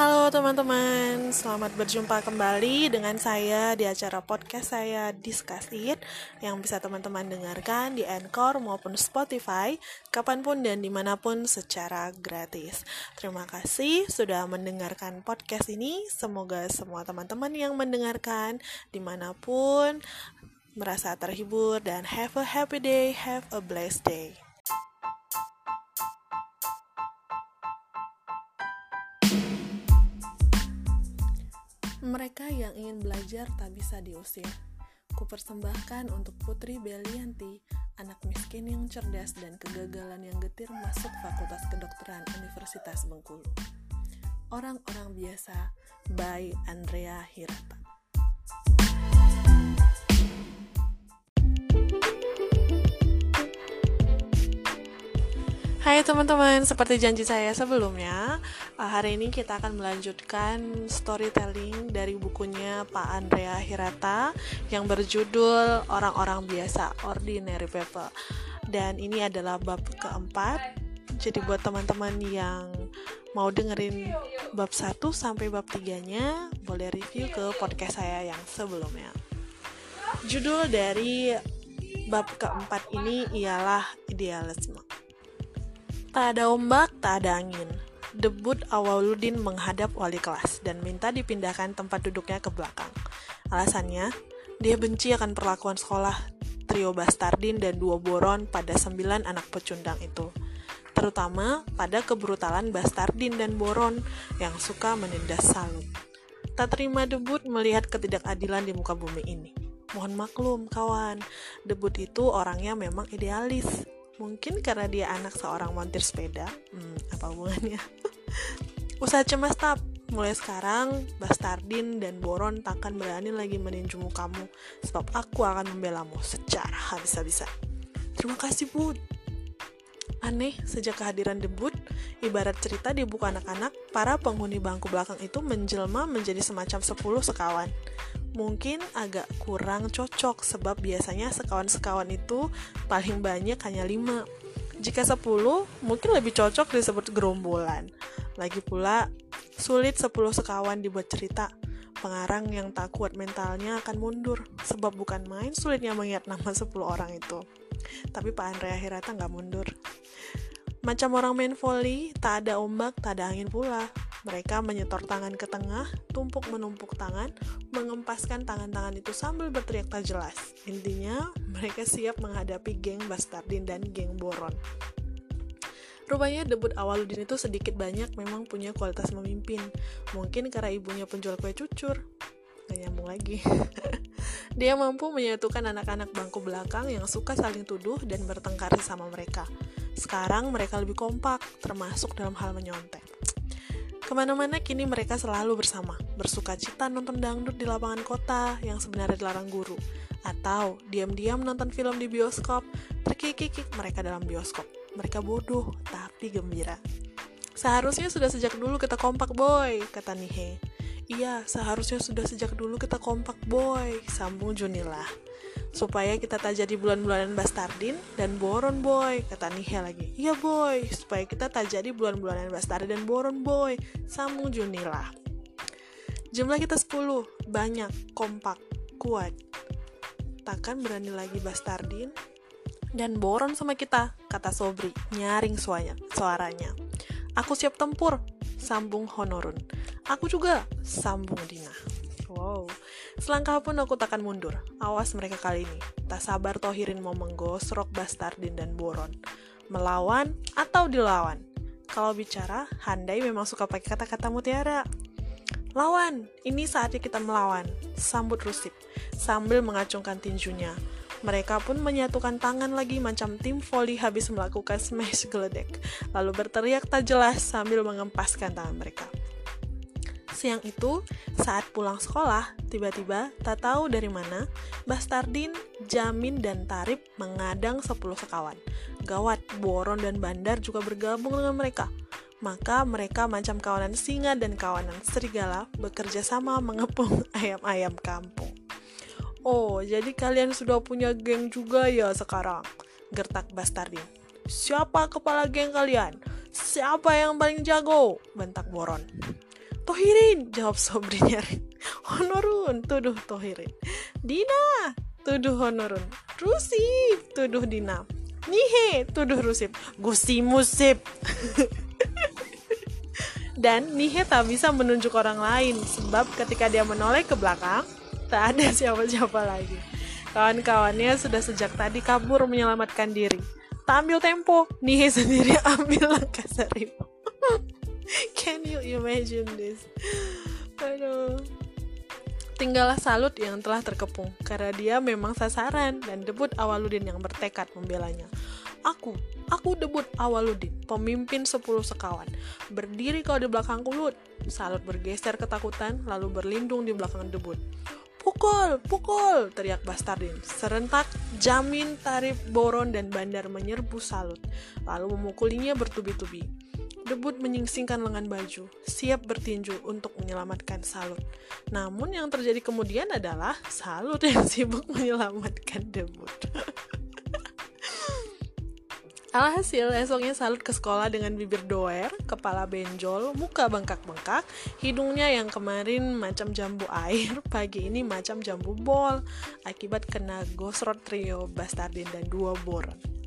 Halo teman-teman, selamat berjumpa kembali dengan saya di acara podcast saya Discuss It yang bisa teman-teman dengarkan di Anchor maupun Spotify kapan pun dan di mana pun secara gratis. Terima kasih sudah mendengarkan podcast ini, semoga semua teman-teman yang mendengarkan di mana pun merasa terhibur dan have a happy day, have a blessed day. Mereka yang ingin belajar tak bisa diusir. Kupersembahkan untuk Putri Belianti, anak miskin yang cerdas dan kegagalan yang getir masuk Fakultas Kedokteran Universitas Bengkulu. Orang-orang biasa by Andrea Hirata. Hai teman-teman, seperti janji saya sebelumnya, uh, hari ini kita akan melanjutkan storytelling dari bukunya Pak Andrea Hirata yang berjudul Orang-orang Biasa, Ordinary People. Dan ini adalah bab keempat. Jadi buat teman-teman yang mau dengerin bab 1 sampai bab 3-nya, boleh review ke podcast saya yang sebelumnya. Judul dari bab keempat ini ialah idealisme. Tak ada ombak, tak ada angin. Debut Awaludin menghadap wali kelas dan minta dipindahkan tempat duduknya ke belakang. Alasannya, dia benci akan perlakuan sekolah trio Bastardin dan dua Boron pada sembilan anak pecundang itu. Terutama pada kebrutalan Bastardin dan Boron yang suka menindas salut. Tak terima debut melihat ketidakadilan di muka bumi ini. Mohon maklum, kawan. Debut itu orangnya memang idealis, Mungkin karena dia anak seorang montir sepeda. Hmm, apa hubungannya? Usaha cemas tap. Mulai sekarang, Bastardin dan Boron takkan berani lagi meninjumu kamu, sebab aku akan membelamu secara habis-habisan. Terima kasih, Bud. Aneh, sejak kehadiran debut, ibarat cerita di buku anak-anak, para penghuni bangku belakang itu menjelma menjadi semacam sepuluh sekawan mungkin agak kurang cocok sebab biasanya sekawan-sekawan itu paling banyak hanya 5 jika 10 mungkin lebih cocok disebut gerombolan. Lagi pula sulit 10 sekawan dibuat cerita. Pengarang yang tak kuat mentalnya akan mundur sebab bukan main sulitnya mengingat nama 10 orang itu. Tapi Pak Andrea Hirata nggak mundur. Macam orang main volley tak ada ombak tak ada angin pula mereka menyetor tangan ke tengah, tumpuk menumpuk tangan, mengempaskan tangan-tangan itu sambil berteriak tak jelas. Intinya, mereka siap menghadapi geng Bastardin dan geng Boron. Rupanya debut Awaludin itu sedikit banyak memang punya kualitas memimpin. Mungkin karena ibunya penjual kue cucur. Gak nyambung lagi. Dia mampu menyatukan anak-anak bangku belakang yang suka saling tuduh dan bertengkar sama mereka. Sekarang mereka lebih kompak, termasuk dalam hal menyontek. Ke mana-mana kini mereka selalu bersama, bersuka cita nonton dangdut di lapangan kota yang sebenarnya dilarang guru, atau diam-diam nonton film di bioskop, terkikik mereka dalam bioskop. Mereka bodoh, tapi gembira. Seharusnya sudah sejak dulu kita kompak boy, kata Nihe. Iya, seharusnya sudah sejak dulu kita kompak boy, sambung Junilah supaya kita tak jadi bulan-bulanan bastardin dan boron boy kata Nihe lagi. Iya boy supaya kita tak jadi bulan-bulanan bastardin dan boron boy sambung Junila. Jumlah kita 10 banyak kompak kuat. Takkan berani lagi bastardin dan boron sama kita kata Sobri nyaring suaranya suaranya. Aku siap tempur sambung Honorun. Aku juga sambung Dina wow Selangkah pun aku takkan mundur. Awas mereka kali ini. Tak sabar Tohirin mau menggosrok Bastardin dan Boron. Melawan atau dilawan. Kalau bicara, Handai memang suka pakai kata-kata mutiara. Lawan, ini saatnya kita melawan. Sambut Rusip, sambil mengacungkan tinjunya. Mereka pun menyatukan tangan lagi macam tim volley habis melakukan smash geledek, lalu berteriak tak jelas sambil mengempaskan tangan mereka. Siang itu, saat pulang sekolah, tiba-tiba tak tahu dari mana, Bastardin, Jamin, dan Tarip mengadang 10 sekawan. Gawat, Boron dan Bandar juga bergabung dengan mereka. Maka mereka macam kawanan singa dan kawanan serigala bekerja sama mengepung ayam-ayam kampung. Oh, jadi kalian sudah punya geng juga ya sekarang? Gertak Bastardin. Siapa kepala geng kalian? Siapa yang paling jago? Bentak Boron. Tohirin, jawab Sobri. Honorun, tuduh Tohirin. Dina, tuduh Honorun. Rusif, tuduh Dina. Nihe, tuduh Rusif. Gusi musip. Dan Nihe tak bisa menunjuk orang lain sebab ketika dia menoleh ke belakang, tak ada siapa-siapa lagi. Kawan-kawannya sudah sejak tadi kabur menyelamatkan diri. Tak ambil tempo, Nihe sendiri ambil langkah seribu. Can you imagine this? Aduh. Tinggallah Salut yang telah terkepung karena dia memang sasaran dan debut Awaludin yang bertekad membelanya. Aku, aku debut Awaludin, pemimpin sepuluh sekawan. Berdiri kau di belakang kulut. Salut bergeser ketakutan, lalu berlindung di belakang debut. Pukul, pukul, teriak Bastardin. Serentak, Jamin, Tarif, Boron, dan Bandar menyerbu Salut, lalu memukulinya bertubi-tubi. Debut menyingsingkan lengan baju, siap bertinju untuk menyelamatkan Salut. Namun yang terjadi kemudian adalah Salut yang sibuk menyelamatkan Debut. Alhasil, esoknya Salut ke sekolah dengan bibir doer, kepala benjol, muka bengkak-bengkak, hidungnya yang kemarin macam jambu air, pagi ini macam jambu bol, akibat kena gosrot trio Bastardin dan dua boron.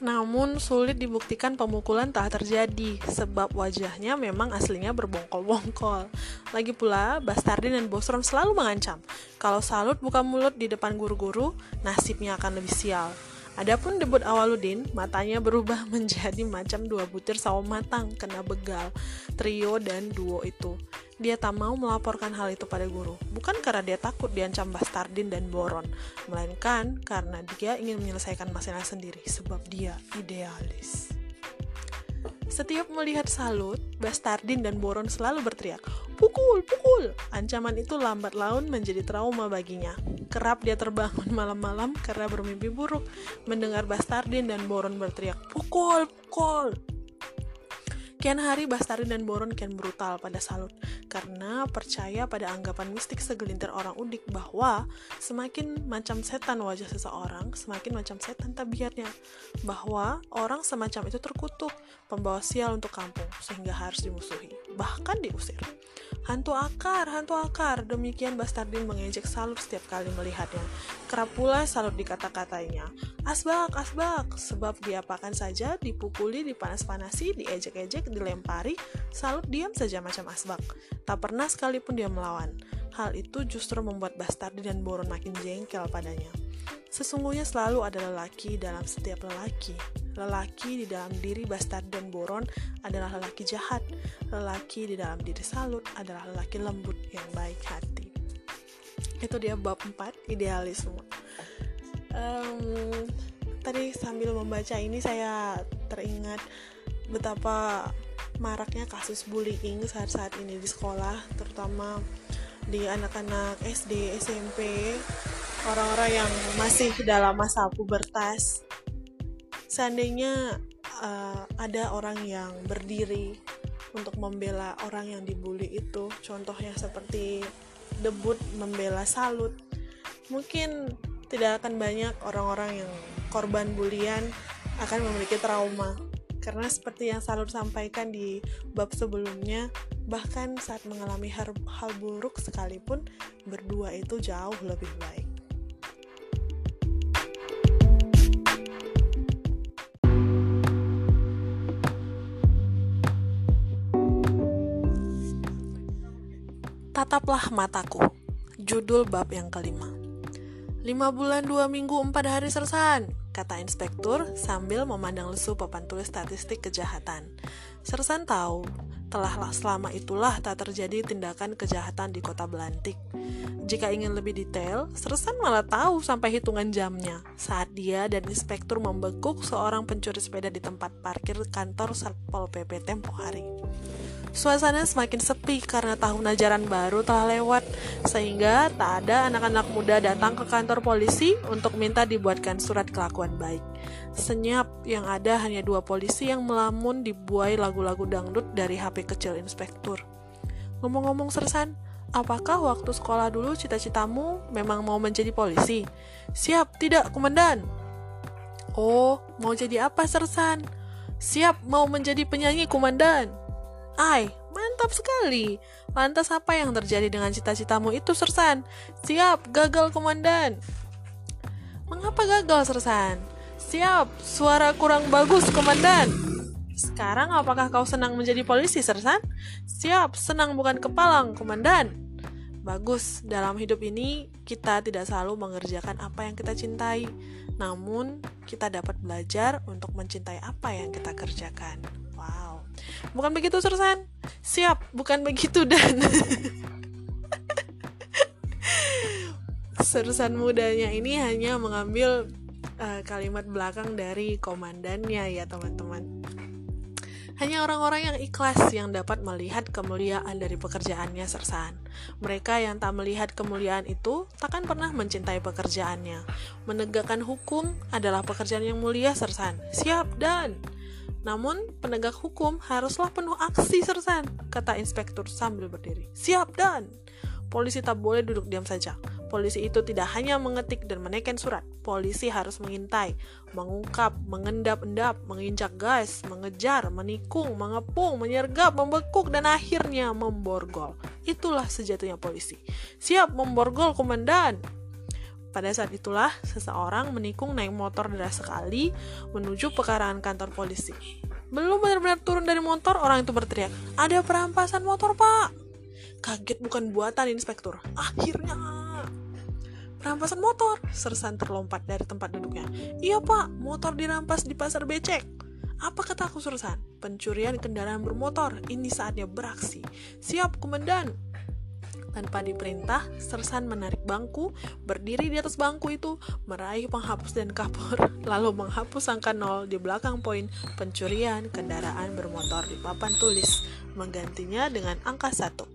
Namun sulit dibuktikan pemukulan tak terjadi sebab wajahnya memang aslinya berbongkol-bongkol. Lagi pula, Bastardin dan Bosron selalu mengancam kalau Salut buka mulut di depan guru-guru, nasibnya akan lebih sial. Adapun debut Awaludin, matanya berubah menjadi macam dua butir sawo matang kena begal trio dan duo itu. Dia tak mau melaporkan hal itu pada guru, bukan karena dia takut diancam Bastardin dan Boron, melainkan karena dia ingin menyelesaikan masalah sendiri sebab dia idealis. Setiap melihat Salut, Bastardin dan Boron selalu berteriak, Pukul, pukul! Ancaman itu lambat laun menjadi trauma baginya. Kerap dia terbangun malam-malam karena bermimpi buruk, mendengar Bastardin dan Boron berteriak, Pukul, pukul! Kian hari Bastari dan Boron kian brutal pada Salut karena percaya pada anggapan mistik segelintir orang udik bahwa semakin macam setan wajah seseorang, semakin macam setan tabiatnya. Bahwa orang semacam itu terkutuk, pembawa sial untuk kampung, sehingga harus dimusuhi, bahkan diusir. Hantu akar, hantu akar, demikian Bastardin mengejek Salut setiap kali melihatnya. Kerap pula Salut dikata-katainya, asbak, asbak, sebab diapakan saja, dipukuli, dipanas-panasi, diejek-ejek, dilempari, Salut diam saja macam asbak. Tak pernah sekalipun dia melawan. Hal itu justru membuat Bastardi dan Boron makin jengkel padanya. Sesungguhnya selalu ada lelaki dalam setiap lelaki. Lelaki di dalam diri Bastard dan Boron adalah lelaki jahat. Lelaki di dalam diri Salut adalah lelaki lembut yang baik hati. Itu dia bab 4, idealisme. Um, tadi sambil membaca ini saya teringat betapa maraknya kasus bullying saat-saat ini di sekolah, terutama di anak-anak SD, SMP, orang-orang yang masih dalam masa pubertas. Seandainya uh, ada orang yang berdiri untuk membela orang yang dibully itu, contohnya seperti debut membela Salut, mungkin tidak akan banyak orang-orang yang korban bulian akan memiliki trauma karena seperti yang Salur sampaikan di bab sebelumnya, bahkan saat mengalami hal, hal buruk sekalipun, berdua itu jauh lebih baik. Tataplah mataku. Judul bab yang kelima. Lima bulan dua minggu empat hari sersan kata inspektur sambil memandang lesu papan tulis statistik kejahatan. Sersan tahu, telah selama itulah tak terjadi tindakan kejahatan di kota Belantik. Jika ingin lebih detail, Sersan malah tahu sampai hitungan jamnya saat dia dan inspektur membekuk seorang pencuri sepeda di tempat parkir kantor Satpol PP tempo hari. Suasana semakin sepi karena tahun ajaran baru telah lewat, sehingga tak ada anak-anak muda datang ke kantor polisi untuk minta dibuatkan surat kelakuan baik. Senyap yang ada hanya dua polisi yang melamun dibuai lagu-lagu dangdut dari HP kecil inspektur. Ngomong-ngomong Sersan, apakah waktu sekolah dulu cita-citamu memang mau menjadi polisi? Siap, tidak, komandan. Oh, mau jadi apa Sersan? Siap, mau menjadi penyanyi komandan. Ai, mantap sekali. Lantas apa yang terjadi dengan cita-citamu itu, Sersan? Siap, gagal komandan. Mengapa gagal, Sersan? Siap, suara kurang bagus, komandan. Sekarang apakah kau senang menjadi polisi, Sersan? Siap, senang bukan kepalang, komandan. Bagus, dalam hidup ini kita tidak selalu mengerjakan apa yang kita cintai, namun kita dapat belajar untuk mencintai apa yang kita kerjakan. Wow, bukan begitu, Sersan? Siap, bukan begitu, Dan. Sersan mudanya ini hanya mengambil uh, kalimat belakang dari komandannya, ya, teman-teman. Hanya orang-orang yang ikhlas yang dapat melihat kemuliaan dari pekerjaannya sersan. Mereka yang tak melihat kemuliaan itu takkan pernah mencintai pekerjaannya. Menegakkan hukum adalah pekerjaan yang mulia sersan. Siap dan namun, penegak hukum haruslah penuh aksi sersan, kata inspektur sambil berdiri. Siap dan polisi tak boleh duduk diam saja. Polisi itu tidak hanya mengetik dan menekan surat. Polisi harus mengintai, mengungkap, mengendap-endap, menginjak gas, mengejar, menikung, mengepung, menyergap, membekuk, dan akhirnya memborgol. Itulah sejatinya polisi. Siap memborgol komandan. Pada saat itulah, seseorang menikung naik motor deras sekali menuju pekarangan kantor polisi. Belum benar-benar turun dari motor, orang itu berteriak, "Ada perampasan motor, Pak!" Kaget bukan buatan inspektur. Akhirnya Perampasan motor, sersan terlompat dari tempat duduknya. Iya pak, motor dirampas di pasar becek. Apa kataku sersan? Pencurian kendaraan bermotor, ini saatnya beraksi. Siap, komandan. Tanpa diperintah, Sersan menarik bangku, berdiri di atas bangku itu, meraih penghapus dan kapur, lalu menghapus angka nol di belakang poin pencurian kendaraan bermotor di papan tulis, menggantinya dengan angka satu.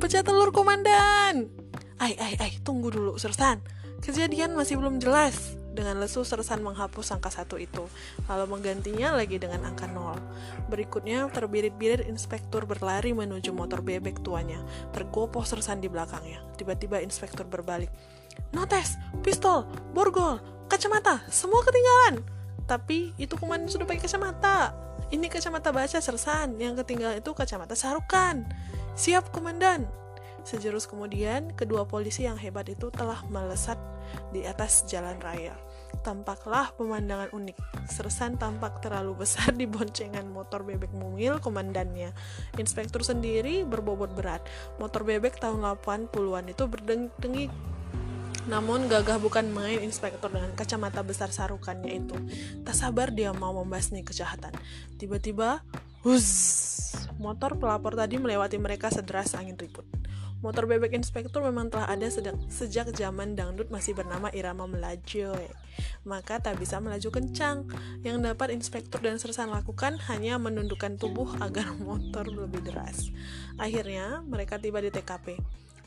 Pecah telur komandan! Ai, ai, ai, tunggu dulu, Sersan. Kejadian masih belum jelas. Dengan lesu, Sersan menghapus angka satu itu, lalu menggantinya lagi dengan angka nol. Berikutnya, terbirit-birit inspektur berlari menuju motor bebek tuanya. Tergopoh Sersan di belakangnya. Tiba-tiba inspektur berbalik. Notes, pistol, borgol, kacamata, semua ketinggalan. Tapi itu komandan sudah pakai kacamata. Ini kacamata baca Sersan, yang ketinggalan itu kacamata sarukan. Siap, komandan, Sejurus kemudian, kedua polisi yang hebat itu telah melesat di atas jalan raya. Tampaklah pemandangan unik. Sersan tampak terlalu besar di boncengan motor bebek mungil komandannya. Inspektur sendiri berbobot berat. Motor bebek tahun 80-an itu berdengik namun gagah bukan main inspektur dengan kacamata besar sarukannya itu. Tak sabar dia mau membasmi kejahatan. Tiba-tiba, huz, motor pelapor tadi melewati mereka sederas angin ribut. Motor bebek inspektur memang telah ada sejak zaman dangdut masih bernama irama melaju. Maka tak bisa melaju kencang. Yang dapat inspektur dan sersan lakukan hanya menundukkan tubuh agar motor lebih deras. Akhirnya mereka tiba di TKP.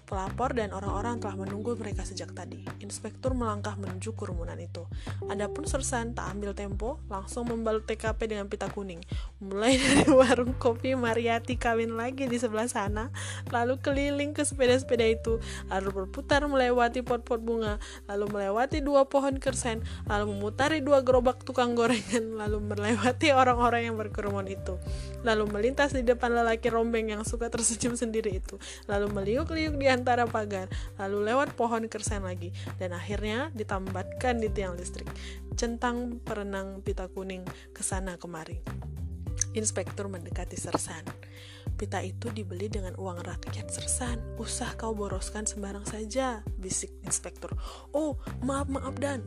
Pelapor dan orang-orang telah menunggu mereka sejak tadi. Inspektur melangkah menuju kerumunan itu. Adapun Sersan tak ambil tempo, langsung membalut TKP dengan pita kuning. Mulai dari warung kopi Mariati kawin lagi di sebelah sana, lalu keliling ke sepeda-sepeda itu, lalu berputar melewati pot-pot bunga, lalu melewati dua pohon kersen, lalu memutari dua gerobak tukang gorengan, lalu melewati orang-orang yang berkerumun itu, lalu melintas di depan lelaki rombeng yang suka tersenyum sendiri itu, lalu meliuk-liuk di antara pagar, lalu lewat pohon kersen lagi, dan akhirnya ditambatkan di tiang listrik. Centang perenang pita kuning ke sana kemari. Inspektur mendekati Sersan. Pita itu dibeli dengan uang rakyat Sersan. Usah kau boroskan sembarang saja, bisik inspektur. Oh, maaf maaf dan.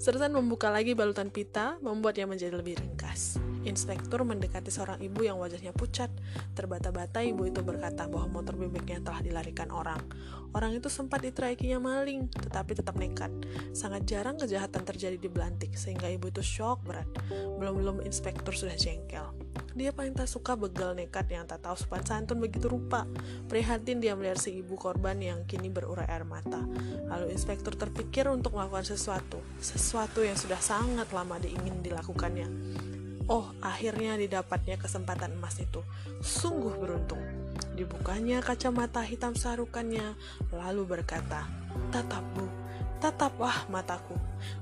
Sersan membuka lagi balutan pita, membuatnya menjadi lebih ringkas. Inspektur mendekati seorang ibu yang wajahnya pucat. Terbata-bata ibu itu berkata bahwa motor bebeknya telah dilarikan orang. Orang itu sempat diteriakinya maling, tetapi tetap nekat. Sangat jarang kejahatan terjadi di Belantik, sehingga ibu itu shock berat. Belum-belum inspektur sudah jengkel. Dia paling tak suka begal nekat yang tak tahu sopan santun begitu rupa. Prihatin dia melihat si ibu korban yang kini berurai air mata. Lalu inspektur terpikir untuk melakukan sesuatu. Sesuatu yang sudah sangat lama diingin dilakukannya. Oh, akhirnya didapatnya kesempatan emas itu. Sungguh beruntung. Dibukanya kacamata hitam sarukannya, lalu berkata, Tatap bu, tataplah mataku.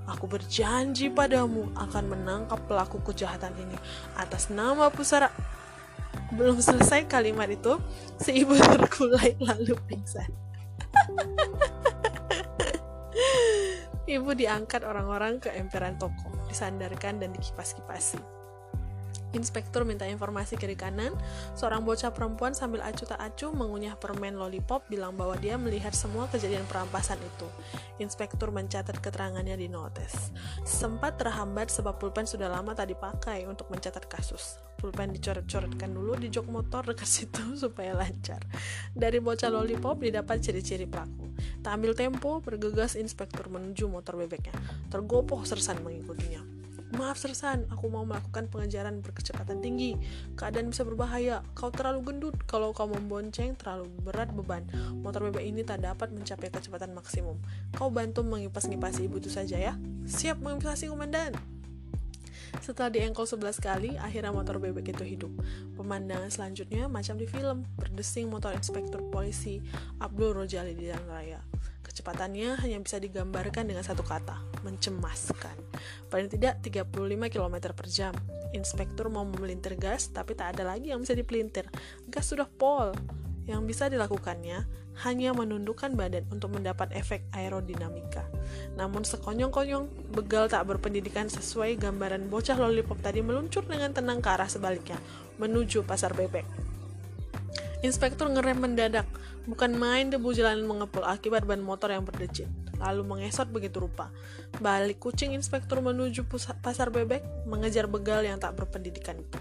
Aku berjanji padamu akan menangkap pelaku kejahatan ini atas nama pusara. Belum selesai kalimat itu, si ibu terkulai lalu pingsan. ibu diangkat orang-orang ke emperan toko, disandarkan dan dikipas-kipasi. Inspektur minta informasi kiri kanan. Seorang bocah perempuan sambil acuh tak acuh mengunyah permen lollipop bilang bahwa dia melihat semua kejadian perampasan itu. Inspektur mencatat keterangannya di notes. Sempat terhambat sebab pulpen sudah lama tak dipakai untuk mencatat kasus. Pulpen dicoret-coretkan dulu di jok motor dekat situ supaya lancar. Dari bocah lollipop didapat ciri-ciri pelaku. Tak ambil tempo, bergegas inspektur menuju motor bebeknya. Tergopoh sersan mengikutinya. Maaf Sersan, aku mau melakukan pengejaran berkecepatan tinggi. Keadaan bisa berbahaya. Kau terlalu gendut. Kalau kau membonceng, terlalu berat beban. Motor bebek ini tak dapat mencapai kecepatan maksimum. Kau bantu mengipas-ngipasi ibu itu saja ya. Siap mengipasi komandan. Setelah diengkol 11 kali, akhirnya motor bebek itu hidup. Pemandangan selanjutnya macam di film, berdesing motor inspektur polisi Abdul Rojali di jalan raya. Kecepatannya hanya bisa digambarkan dengan satu kata, mencemaskan. Paling tidak 35 km per jam. Inspektur mau memelintir gas, tapi tak ada lagi yang bisa dipelintir. Gas sudah pol. Yang bisa dilakukannya hanya menundukkan badan untuk mendapat efek aerodinamika. Namun sekonyong-konyong, begal tak berpendidikan sesuai gambaran bocah lollipop tadi meluncur dengan tenang ke arah sebaliknya, menuju pasar bebek. Inspektur ngerem mendadak, bukan main debu jalanan mengepul akibat ban motor yang berdecit, lalu mengesot begitu rupa. Balik kucing inspektur menuju pasar bebek, mengejar begal yang tak berpendidikan itu.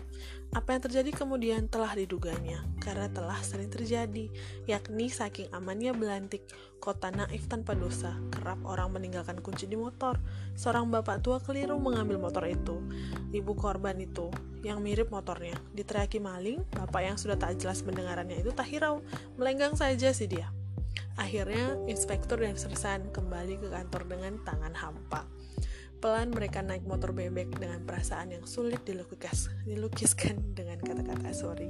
Apa yang terjadi kemudian telah diduganya, karena telah sering terjadi, yakni saking amannya belantik, kota naif tanpa dosa, kerap orang meninggalkan kunci di motor. Seorang bapak tua keliru mengambil motor itu. Ibu korban itu, yang mirip motornya, diteriaki maling, bapak yang sudah tak jelas mendengarannya itu tak hirau, melenggang saja sih dia. Akhirnya, inspektur dan sersan kembali ke kantor dengan tangan hampa. Pelan mereka naik motor bebek dengan perasaan yang sulit dilukis, dilukiskan dengan kata-kata sorry.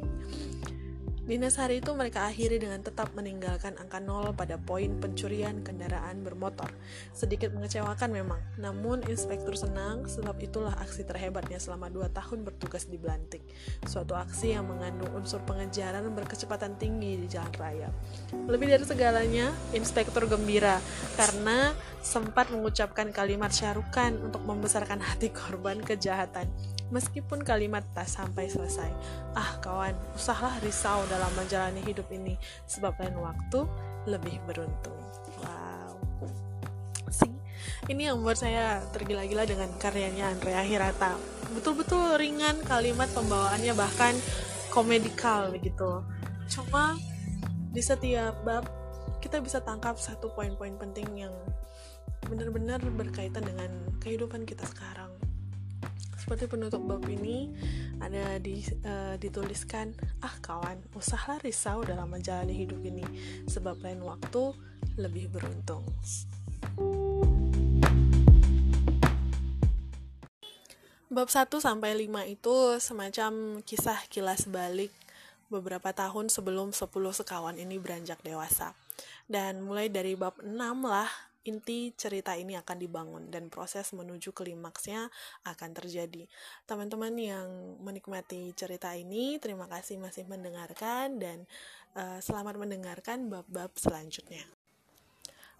Dinas hari itu mereka akhiri dengan tetap meninggalkan angka nol pada poin pencurian kendaraan bermotor. Sedikit mengecewakan memang, namun inspektur senang sebab itulah aksi terhebatnya selama dua tahun bertugas di Belantik. Suatu aksi yang mengandung unsur pengejaran berkecepatan tinggi di jalan raya. Lebih dari segalanya, inspektur gembira karena sempat mengucapkan kalimat syarukan untuk membesarkan hati korban kejahatan meskipun kalimat tak sampai selesai. Ah kawan, usahlah risau dalam menjalani hidup ini, sebab lain waktu lebih beruntung. Wow. Sih, ini yang membuat saya tergila-gila dengan karyanya Andrea Hirata. Betul-betul ringan kalimat pembawaannya bahkan komedikal begitu. Cuma di setiap bab kita bisa tangkap satu poin-poin penting yang benar-benar berkaitan dengan kehidupan kita sekarang seperti penutup bab ini ada di, uh, dituliskan ah kawan usahlah risau dalam menjalani hidup ini sebab lain waktu lebih beruntung Bab 1 sampai 5 itu semacam kisah kilas balik beberapa tahun sebelum 10 sekawan ini beranjak dewasa. Dan mulai dari bab 6 lah inti cerita ini akan dibangun dan proses menuju klimaksnya akan terjadi. Teman-teman yang menikmati cerita ini, terima kasih masih mendengarkan dan uh, selamat mendengarkan bab-bab selanjutnya.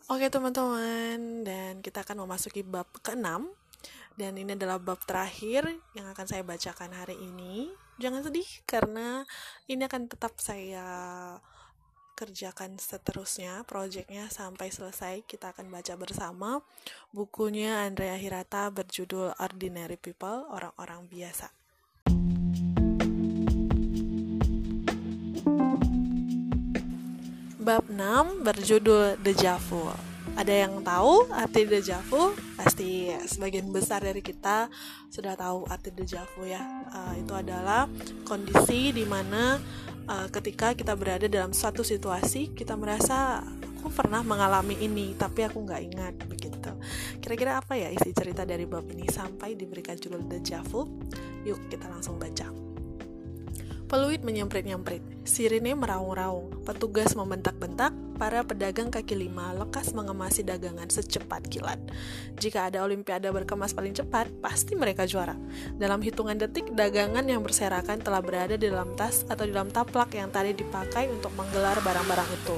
Oke teman-teman, dan kita akan memasuki bab ke-6 dan ini adalah bab terakhir yang akan saya bacakan hari ini. Jangan sedih karena ini akan tetap saya kerjakan seterusnya proyeknya sampai selesai kita akan baca bersama. Bukunya Andrea Hirata berjudul Ordinary People orang-orang biasa. Bab 6 berjudul Deja Vu ada yang tahu arti deja vu? Pasti sebagian besar dari kita sudah tahu arti deja vu ya. Uh, itu adalah kondisi di mana uh, ketika kita berada dalam suatu situasi kita merasa aku pernah mengalami ini tapi aku nggak ingat begitu kira-kira apa ya isi cerita dari bab ini sampai diberikan judul deja vu yuk kita langsung baca Peluit menyemprit-nyemprit, sirine meraung-raung, petugas membentak-bentak, para pedagang kaki lima lekas mengemasi dagangan secepat kilat. Jika ada olimpiade berkemas paling cepat, pasti mereka juara. Dalam hitungan detik, dagangan yang berserakan telah berada di dalam tas atau di dalam taplak yang tadi dipakai untuk menggelar barang-barang itu.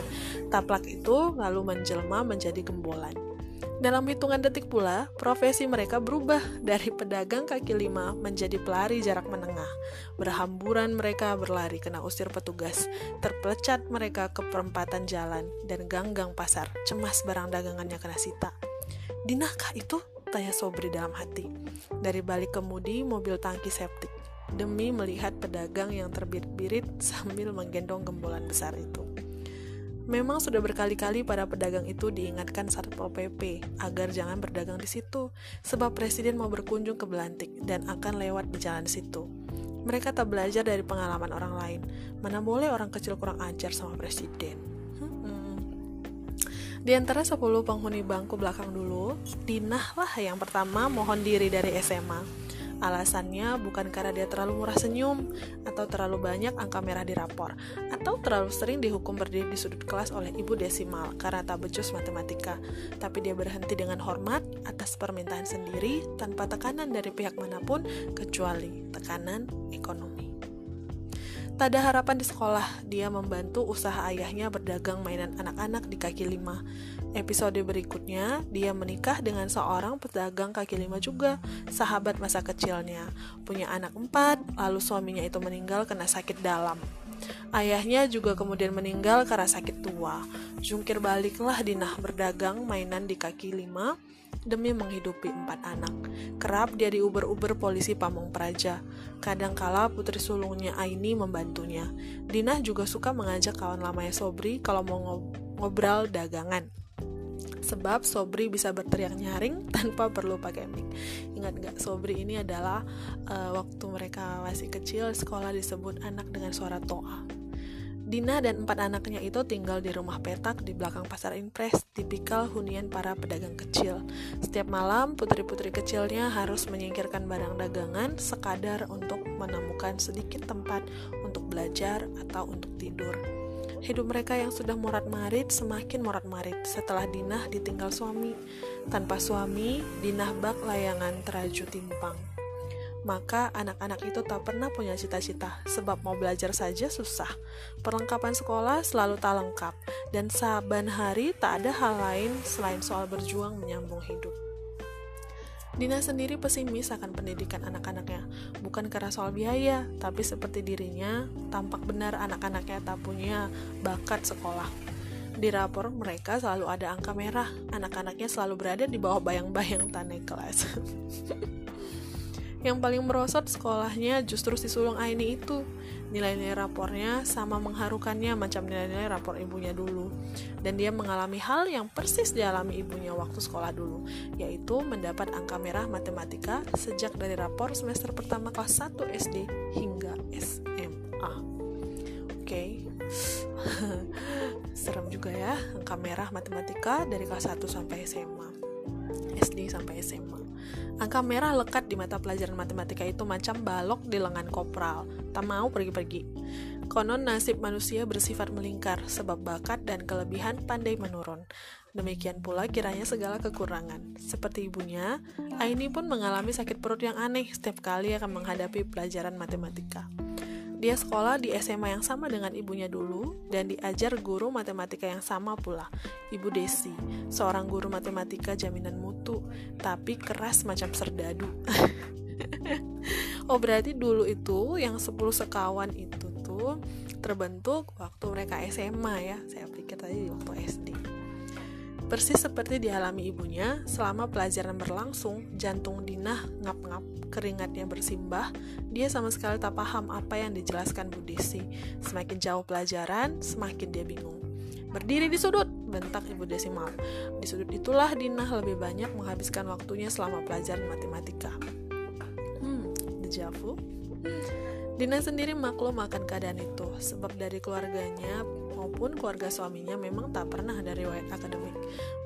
Taplak itu lalu menjelma menjadi gembolan. Dalam hitungan detik pula, profesi mereka berubah dari pedagang kaki lima menjadi pelari jarak menengah. Berhamburan mereka berlari kena usir petugas, terpelecat mereka ke perempatan jalan dan ganggang pasar, cemas barang dagangannya kena sita. Dinahkah itu? Tanya Sobri dalam hati. Dari balik kemudi mobil tangki septik, demi melihat pedagang yang terbirit-birit sambil menggendong gembolan besar itu. Memang sudah berkali-kali para pedagang itu diingatkan Satpol PP agar jangan berdagang di situ, sebab presiden mau berkunjung ke Belantik dan akan lewat di jalan situ. Mereka tak belajar dari pengalaman orang lain. Mana boleh orang kecil kurang ajar sama presiden. Hmm. Di antara 10 penghuni bangku belakang dulu, Dinah lah yang pertama mohon diri dari SMA. Alasannya bukan karena dia terlalu murah senyum, atau terlalu banyak angka merah di rapor, atau terlalu sering dihukum berdiri di sudut kelas oleh ibu desimal karena tak becus matematika, tapi dia berhenti dengan hormat atas permintaan sendiri tanpa tekanan dari pihak mana pun kecuali tekanan ekonomi. Tak ada harapan di sekolah, dia membantu usaha ayahnya berdagang mainan anak-anak di kaki lima. Episode berikutnya, dia menikah dengan seorang pedagang kaki lima juga, sahabat masa kecilnya. Punya anak empat, lalu suaminya itu meninggal kena sakit dalam. Ayahnya juga kemudian meninggal karena sakit tua. Jungkir baliklah Dinah berdagang mainan di kaki lima, demi menghidupi empat anak. Kerap dia diuber-uber polisi Pamong Praja. Kadangkala putri sulungnya Aini membantunya. Dinah juga suka mengajak kawan lamanya Sobri kalau mau ngobrol dagangan. Sebab Sobri bisa berteriak nyaring tanpa perlu pakai mic. Ingat gak, Sobri ini adalah uh, waktu mereka masih kecil sekolah disebut anak dengan suara toa. Dina dan empat anaknya itu tinggal di rumah petak di belakang pasar impres, tipikal hunian para pedagang kecil. Setiap malam, putri-putri kecilnya harus menyingkirkan barang dagangan sekadar untuk menemukan sedikit tempat untuk belajar atau untuk tidur. Hidup mereka yang sudah morat-marit semakin morat-marit setelah Dinah ditinggal suami. Tanpa suami, Dinah bak layangan teraju timpang maka anak-anak itu tak pernah punya cita-cita, sebab mau belajar saja susah. Perlengkapan sekolah selalu tak lengkap, dan saban hari tak ada hal lain selain soal berjuang menyambung hidup. Dina sendiri pesimis akan pendidikan anak-anaknya, bukan karena soal biaya, tapi seperti dirinya, tampak benar anak-anaknya tak punya bakat sekolah. Di rapor mereka selalu ada angka merah, anak-anaknya selalu berada di bawah bayang-bayang tanah kelas. Yang paling merosot sekolahnya justru si sulung Aini itu. Nilai-nilai rapornya sama mengharukannya macam nilai-nilai rapor ibunya dulu. Dan dia mengalami hal yang persis dialami ibunya waktu sekolah dulu, yaitu mendapat angka merah matematika sejak dari rapor semester pertama kelas 1 SD hingga SMA. Oke. Okay. Serem juga ya, angka merah matematika dari kelas 1 sampai SMA. SD sampai SMA. Angka merah lekat di mata pelajaran matematika itu macam balok di lengan kopral, tak mau pergi-pergi. Konon nasib manusia bersifat melingkar, sebab bakat dan kelebihan pandai menurun. Demikian pula kiranya segala kekurangan. Seperti ibunya, Aini pun mengalami sakit perut yang aneh setiap kali akan menghadapi pelajaran matematika. Dia sekolah di SMA yang sama dengan ibunya dulu dan diajar guru matematika yang sama pula, Ibu Desi, seorang guru matematika jaminan mutu, tapi keras macam serdadu. oh berarti dulu itu yang 10 sekawan itu tuh terbentuk waktu mereka SMA ya. Saya pikir tadi waktu SD. Persis seperti dialami ibunya, selama pelajaran berlangsung, jantung Dinah ngap-ngap, keringatnya bersimbah, dia sama sekali tak paham apa yang dijelaskan Bu Desi. Semakin jauh pelajaran, semakin dia bingung. Berdiri di sudut, bentak Ibu Desi mal. Di sudut itulah Dinah lebih banyak menghabiskan waktunya selama pelajaran matematika. Hmm, dejavu. Dina sendiri maklum akan keadaan itu, sebab dari keluarganya maupun keluarga suaminya memang tak pernah ada riwayat akademik.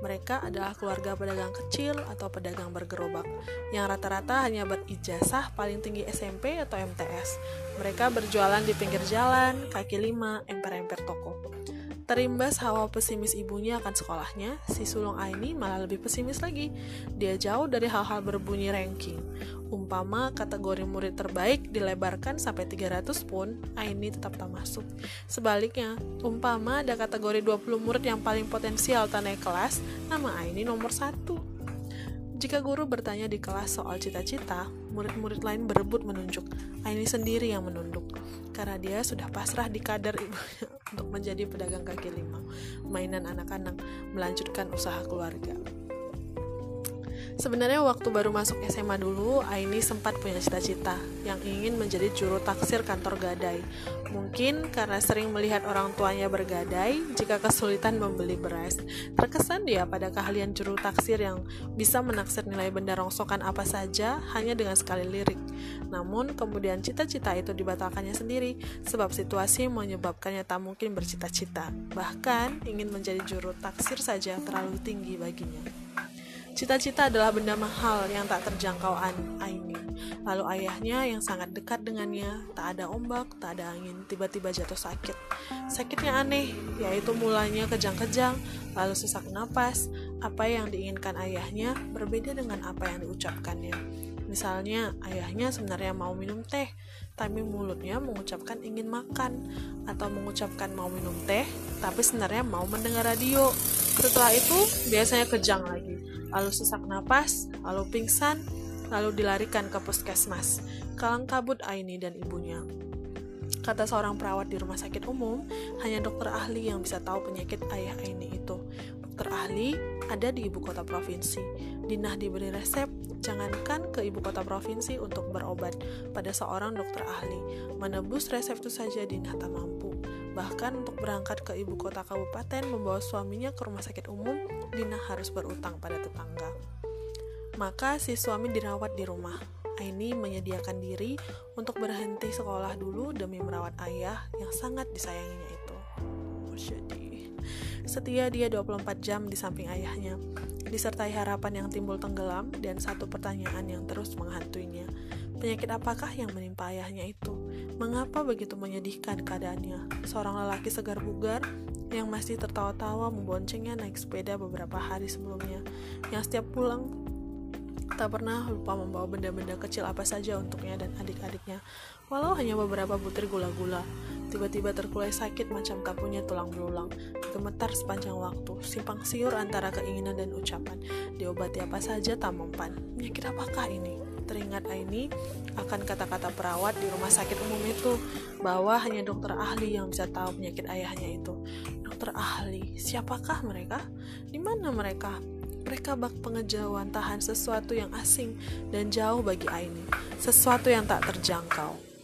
Mereka adalah keluarga pedagang kecil atau pedagang bergerobak, yang rata-rata hanya berijazah paling tinggi SMP atau MTS. Mereka berjualan di pinggir jalan, kaki lima, emper-emper toko. Terimbas hawa pesimis ibunya akan sekolahnya, si sulung Aini malah lebih pesimis lagi. Dia jauh dari hal-hal berbunyi ranking. Umpama kategori murid terbaik dilebarkan sampai 300 pun, Aini tetap tak masuk. Sebaliknya, umpama ada kategori 20 murid yang paling potensial tak naik kelas, nama Aini nomor satu. Jika guru bertanya di kelas soal cita-cita, murid-murid lain berebut menunjuk. Aini sendiri yang menunduk karena dia sudah pasrah di kader ibunya untuk menjadi pedagang kaki lima, mainan anak-anak, melanjutkan usaha keluarga. Sebenarnya waktu baru masuk SMA dulu, Aini sempat punya cita-cita yang ingin menjadi juru taksir kantor gadai. Mungkin karena sering melihat orang tuanya bergadai, jika kesulitan membeli beras, terkesan dia pada keahlian juru taksir yang bisa menaksir nilai benda rongsokan apa saja hanya dengan sekali lirik. Namun kemudian cita-cita itu dibatalkannya sendiri, sebab situasi menyebabkannya tak mungkin bercita-cita. Bahkan ingin menjadi juru taksir saja terlalu tinggi baginya. Cita-cita adalah benda mahal yang tak terjangkau Aini. Lalu ayahnya yang sangat dekat dengannya, tak ada ombak, tak ada angin, tiba-tiba jatuh sakit. Sakitnya aneh, yaitu mulanya kejang-kejang, lalu sesak napas. Apa yang diinginkan ayahnya berbeda dengan apa yang diucapkannya. Misalnya, ayahnya sebenarnya mau minum teh, tapi mulutnya mengucapkan ingin makan, atau mengucapkan mau minum teh, tapi sebenarnya mau mendengar radio. Setelah itu, biasanya kejang lagi lalu sesak napas, lalu pingsan, lalu dilarikan ke puskesmas. Kalang kabut Aini dan ibunya. Kata seorang perawat di rumah sakit umum, hanya dokter ahli yang bisa tahu penyakit ayah Aini itu. Dokter ahli ada di ibu kota provinsi. Dinah diberi resep, jangankan ke ibu kota provinsi untuk berobat pada seorang dokter ahli. Menebus resep itu saja Dinah tak mampu. Bahkan untuk berangkat ke ibu kota kabupaten membawa suaminya ke rumah sakit umum, Dina harus berutang pada tetangga. Maka si suami dirawat di rumah. Aini menyediakan diri untuk berhenti sekolah dulu demi merawat ayah yang sangat disayanginya itu. Oh, Setia dia 24 jam di samping ayahnya, disertai harapan yang timbul tenggelam dan satu pertanyaan yang terus menghantuinya. Penyakit apakah yang menimpa ayahnya itu? Mengapa begitu menyedihkan keadaannya? Seorang lelaki segar bugar yang masih tertawa-tawa memboncengnya naik sepeda beberapa hari sebelumnya, yang setiap pulang tak pernah lupa membawa benda-benda kecil apa saja untuknya dan adik-adiknya, walau hanya beberapa butir gula-gula. Tiba-tiba terkulai sakit macam kapunya tulang belulang, gemetar sepanjang waktu, simpang siur antara keinginan dan ucapan. Diobati apa saja tak mempan. Penyakit apakah ini? teringat Aini akan kata-kata perawat di rumah sakit umum itu bahwa hanya dokter ahli yang bisa tahu penyakit ayahnya itu. Dokter ahli, siapakah mereka? Di mana mereka? Mereka bak pengejauhan tahan sesuatu yang asing dan jauh bagi Aini, sesuatu yang tak terjangkau.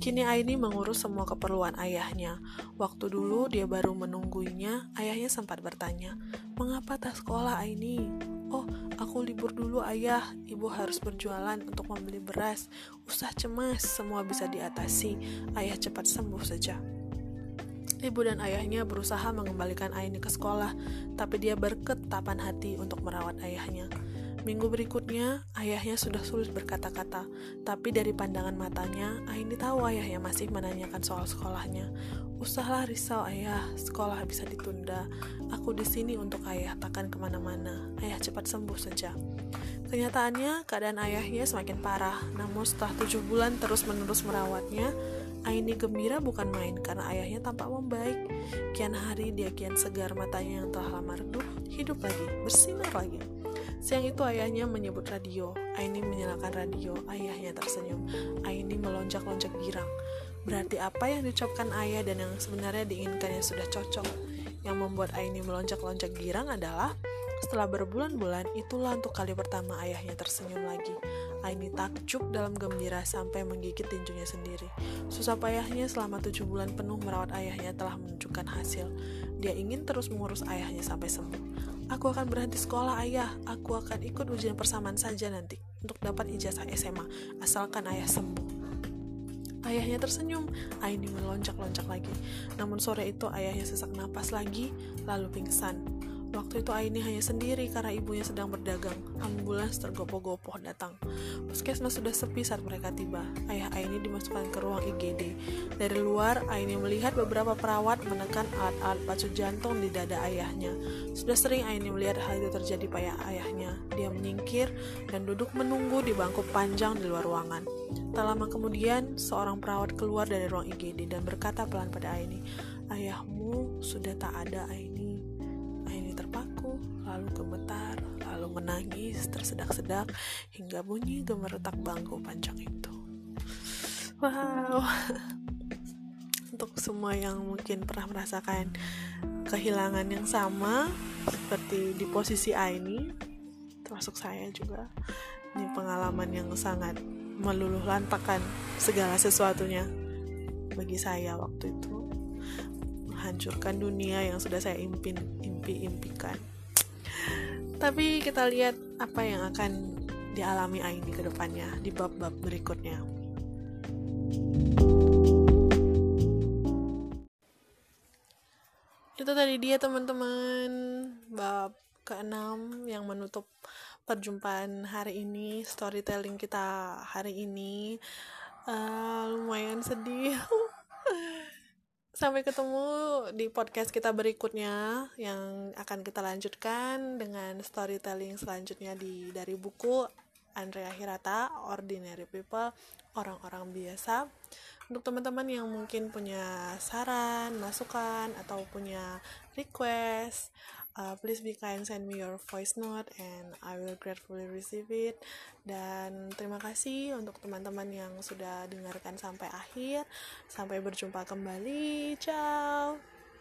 Kini Aini mengurus semua keperluan ayahnya. Waktu dulu dia baru menungguinya, ayahnya sempat bertanya, "Mengapa tak sekolah Aini?" "Oh, aku libur dulu ayah, ibu harus berjualan untuk membeli beras. Usah cemas, semua bisa diatasi. Ayah cepat sembuh saja." Ibu dan ayahnya berusaha mengembalikan Aini ke sekolah, tapi dia berketapan hati untuk merawat ayahnya. Minggu berikutnya, ayahnya sudah sulit berkata-kata, tapi dari pandangan matanya, Aini tahu ayahnya masih menanyakan soal sekolahnya. Usahlah risau ayah, sekolah bisa ditunda. Aku di sini untuk ayah, takkan ke mana-mana. Ayah cepat sembuh saja. Kenyataannya, keadaan ayahnya semakin parah, namun setelah tujuh bulan terus-menerus merawatnya, Aini gembira bukan main karena ayahnya tampak membaik. Kian hari dia kian segar matanya yang telah lama redup, hidup lagi, bersinar lagi. Siang itu ayahnya menyebut radio. Aini menyalakan radio. Ayahnya tersenyum. Aini melonjak-lonjak girang. Berarti apa yang diucapkan ayah dan yang sebenarnya diinginkannya sudah cocok. Yang membuat Aini melonjak-lonjak girang adalah setelah berbulan-bulan, itulah untuk kali pertama ayahnya tersenyum lagi. Aini takjub dalam gembira sampai menggigit tinjunya sendiri. Susah payahnya selama tujuh bulan penuh merawat ayahnya telah menunjukkan hasil. Dia ingin terus mengurus ayahnya sampai sembuh. Aku akan berhenti sekolah ayah, aku akan ikut ujian persamaan saja nanti untuk dapat ijazah SMA, asalkan ayah sembuh. Ayahnya tersenyum, Aini melonjak-lonjak lagi. Namun sore itu ayahnya sesak napas lagi, lalu pingsan. Waktu itu Aini hanya sendiri karena ibunya sedang berdagang. Ambulans tergopoh-gopoh datang. Puskesmas sudah sepi saat mereka tiba. Ayah Aini dimasukkan ke ruang IGD. Dari luar, Aini melihat beberapa perawat menekan alat-alat pacu jantung di dada ayahnya. Sudah sering Aini melihat hal itu terjadi pada ayahnya. Dia menyingkir dan duduk menunggu di bangku panjang di luar ruangan. Tak lama kemudian, seorang perawat keluar dari ruang IGD dan berkata pelan pada Aini, Ayahmu sudah tak ada Aini lalu gemetar, lalu menangis tersedak-sedak hingga bunyi gemeretak bangku panjang itu. Wow. Untuk semua yang mungkin pernah merasakan kehilangan yang sama seperti di posisi Aini, termasuk saya juga. Ini pengalaman yang sangat meluluh lantakan segala sesuatunya bagi saya waktu itu menghancurkan dunia yang sudah saya impin impi-impikan. Tapi kita lihat apa yang akan dialami Aini ke depannya di bab-bab berikutnya. Itu tadi dia teman-teman bab ke-6 yang menutup perjumpaan hari ini, storytelling kita hari ini. Uh, lumayan sedih. Sampai ketemu di podcast kita berikutnya yang akan kita lanjutkan dengan storytelling selanjutnya di dari buku Andrea Hirata Ordinary People orang-orang biasa. Untuk teman-teman yang mungkin punya saran, masukan atau punya request uh, please be kind send me your voice note and I will gratefully receive it. Dan terima kasih untuk teman-teman yang sudah dengarkan sampai akhir. Sampai berjumpa kembali. Ciao